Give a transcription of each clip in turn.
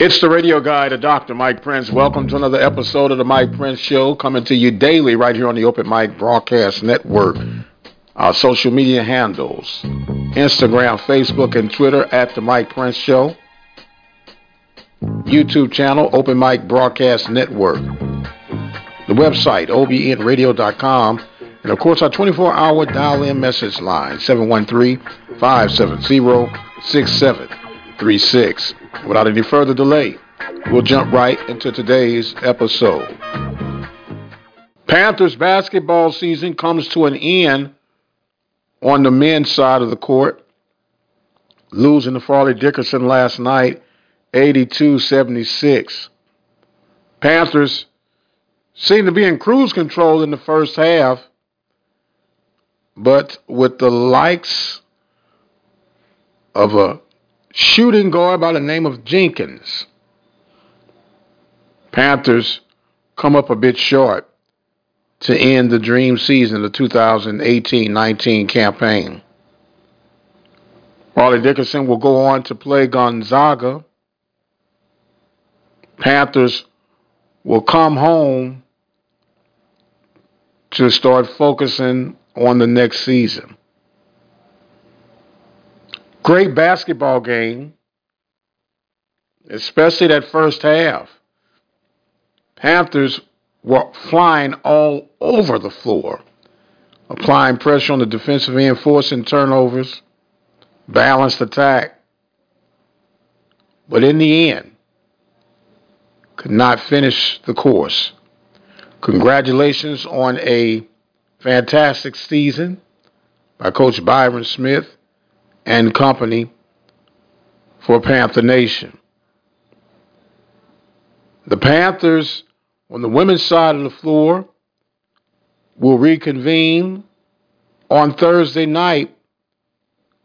It's the radio guy, the Dr. Mike Prince. Welcome to another episode of the Mike Prince Show, coming to you daily right here on the Open Mic Broadcast Network. Our social media handles Instagram, Facebook, and Twitter at The Mike Prince Show. YouTube channel, Open Mic Broadcast Network. The website, obnradio.com. And of course, our 24 hour dial in message line, 713 570 6736. Without any further delay, we'll jump right into today's episode. Panthers basketball season comes to an end on the men's side of the court, losing to Fairleigh Dickinson last night, 82 76. Panthers seem to be in cruise control in the first half, but with the likes of a shooting guard by the name of Jenkins, Panthers come up a bit short to end the dream season of the 2018-19 campaign. Fairleigh Dickinson will go on to play Gonzaga. Panthers will come home to start focusing on the next season. Great basketball game, especially that first half. Panthers were flying all over the floor, applying pressure on the defensive end, forcing turnovers, balanced attack. But in the end, could not finish the course. Congratulations on a fantastic season by Coach Byron Smith and company for Panther Nation. The Panthers on the women's side of the floor will reconvene on Thursday night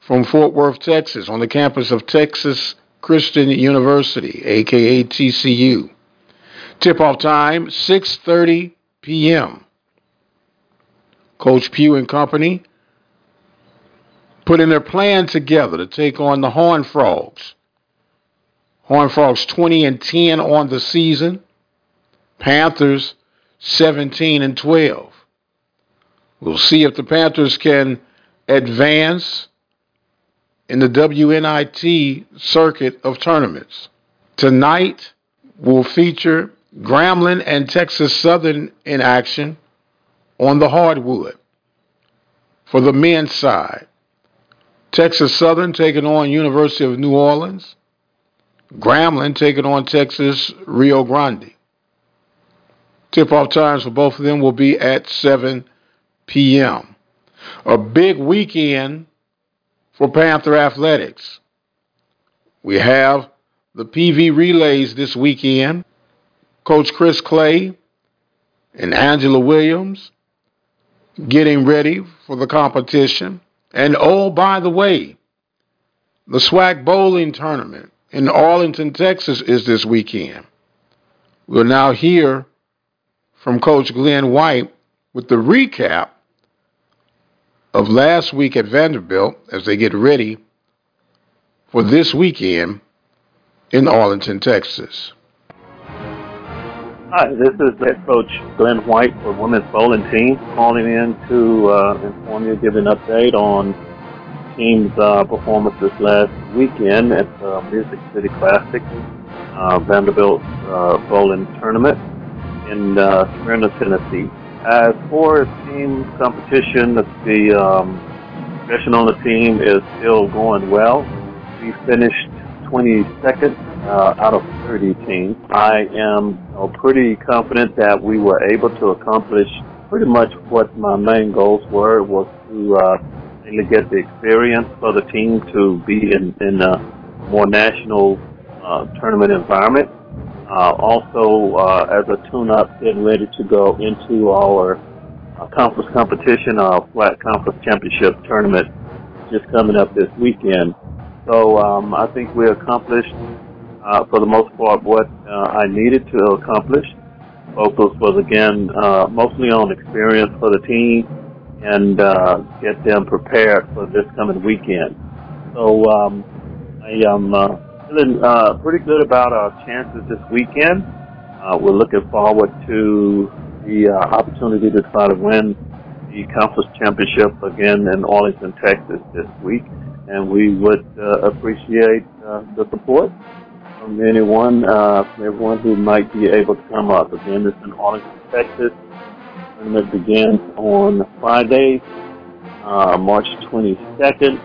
from Fort Worth, Texas, on the campus of Texas Christian University, aka TCU. Tip-off time 6:30 p.m. Coach Pugh and company putting their plan together to take on the Horn Frogs. Horn Frogs 20 and 10 on the season. Panthers 17 and 12. We'll see if the Panthers can advance in the WNIT circuit of tournaments. Tonight will feature Grambling and Texas Southern in action on the hardwood. For the men's side, Texas Southern taking on University of New Orleans. Grambling taking on Texas Rio Grande. Tip-off times for both of them will be at 7 p.m. A big weekend for Panther Athletics. We have the PV relays this weekend. Coach Chris Clay and Angela Williams getting ready for the competition. And oh, by the way, the SWAC Bowling Tournament in Arlington, Texas is this weekend. We'll now hear from Coach Glenn White with the recap of last week at Vanderbilt as they get ready for this weekend in Arlington, Texas. Hi, this is head coach Glenn White for women's bowling team, calling in to uh, inform you, give an update on team's uh, performances last weekend at the Music City Classic uh, Vanderbilt uh, bowling tournament in uh, Smyrna, Tennessee. As for team competition, the um, progression on the team is still going well. We finished 22nd uh, out of 30 teams. I am uh, pretty confident that we were able to accomplish pretty much what my main goals were was to uh, mainly get the experience for the team to be in, in uh, more national uh, tournament environment. Uh, also, uh, as a tune-up, getting ready to go into our uh, conference competition, our flat conference championship tournament, just coming up this weekend. So um, I think we accomplished, uh, for the most part, what uh, I needed to accomplish. Focus was again uh, mostly on experience for the team and uh, get them prepared for this coming weekend. So um, I am uh, feeling uh, pretty good about our chances this weekend. We're looking forward to the opportunity to try to win the conference championship again in Arlington, Texas this week, and we would uh, appreciate uh, the support from anyone, uh, from everyone who might be able to come up. Again, this is in Arlington, Texas. Tournament begins on Friday, March 22nd,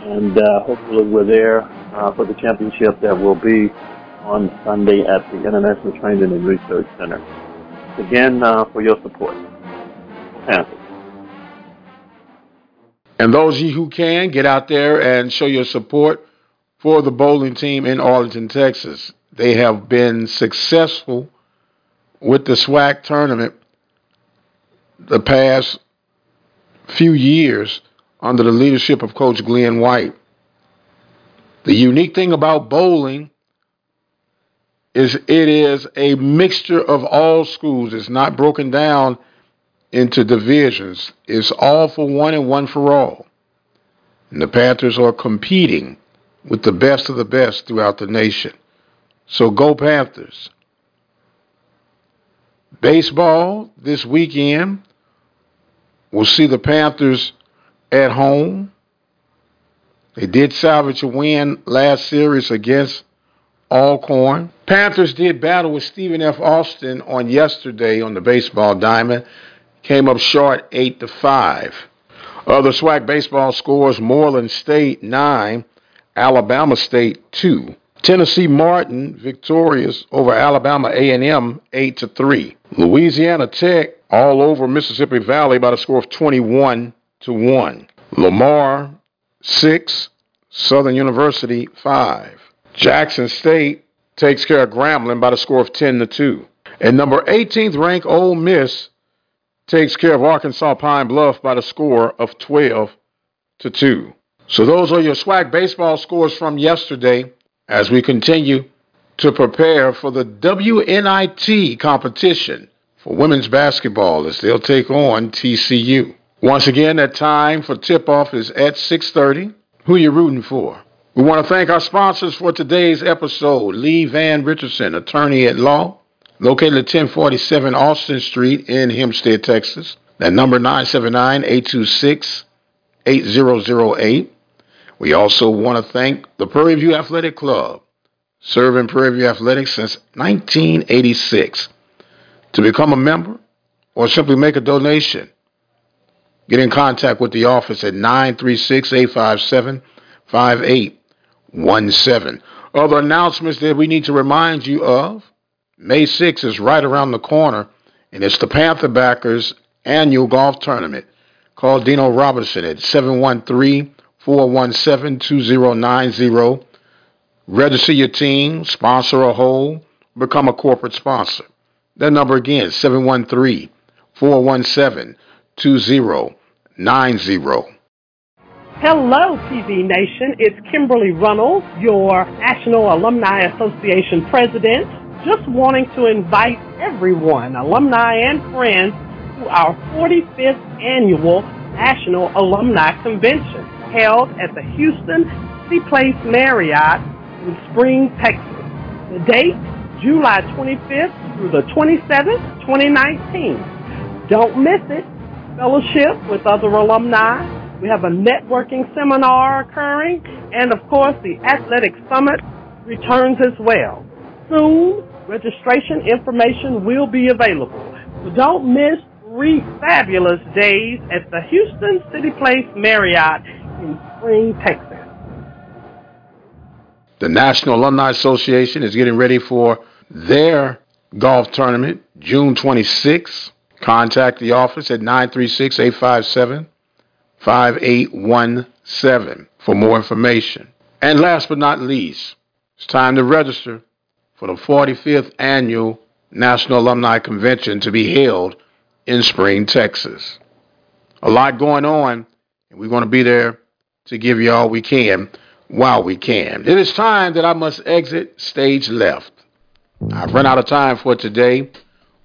and hopefully we're there for the championship that will be on Sunday at the International Training and Research Center. Again, uh, for your support. Panthers. And those of you who can, get out there and show your support for the bowling team in Arlington, Texas. They have been successful with the SWAC tournament the past few years under the leadership of Coach Glenn White. The unique thing about bowling is it is a mixture of all schools. It's not broken down into divisions. It's all for one and one for all. And the Panthers are competing with the best of the best throughout the nation. So go Panthers. Baseball this weekend. We'll see the Panthers at home. They did salvage a win last series against Alcorn. Panthers did battle with Stephen F. Austin on yesterday on the baseball diamond. Came up short eight to five. Other SWAC baseball scores: Morehead State nine, Alabama State two. Tennessee Martin victorious over Alabama A&M eight to three. Louisiana Tech all over Mississippi Valley by a score of 21 to one. Lamar six, Southern University five. Jackson State takes care of Grambling by the score of 10 to 2. And number 18th ranked Ole Miss takes care of Arkansas Pine Bluff by the score of 12 to 2. So those are your SWAC baseball scores from yesterday as we continue to prepare for the WNIT competition for women's basketball as they'll take on TCU. Once again, that time for tip-off is at 6:30. Who are you rooting for? We want to thank our sponsors for today's episode Lee Van Richardson, attorney at law, located at 1047 Austin Street in Hempstead, Texas. That number 979 826 8008. We also want to thank the Prairie View Athletic Club, serving Prairie View Athletics since 1986. To become a member or simply make a donation, get in contact with the office at 936 857 5817. Other announcements that we need to remind you of May 6th is right around the corner, and it's the Panther Backers annual golf tournament. Call Dino Robinson at 713 417 2090. Register your team, sponsor a hole, become a corporate sponsor. That number again, 713 417 2090. Hello, PV Nation. It's Kimberly Runnels, your National Alumni Association president. Just wanting to invite everyone, alumni and friends, to our 45th annual National Alumni Convention held at the Houston City Place Marriott in Spring, Texas. The date, July 25th through the 27th, 2019. Don't miss it. Fellowship with other alumni. We have a networking seminar occurring, and of course, the Athletic Summit returns as well. Soon, registration information will be available. So don't miss three fabulous days at the Houston City Place Marriott in Spring, Texas. The National Alumni Association is getting ready for their golf tournament June 26th. Contact the office at 936 857 5817 for more information. And last but not least, it's time to register for the 45th annual National Alumni Convention to be held in Spring, Texas. A lot going on, and we're going to be there to give you all we can while we can. It is time that I must exit stage left. I've run out of time for today.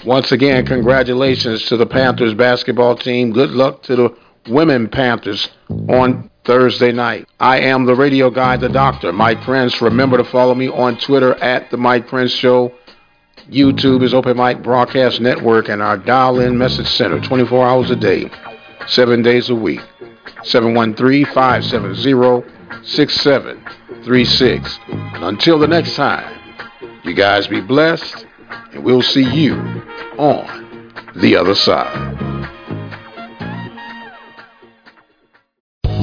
Once again, congratulations to the Panthers basketball team. Good luck to the women Panthers on Thursday night. I am the radio guy, the doctor, Mike Prince. Remember to follow me on Twitter at the Mike Prince Show. YouTube is Open Mic Broadcast Network and our dial-in message center 24 hours a day, seven days a week. 713-570-6736. And until the next time, you guys be blessed, and we'll see you on the other side.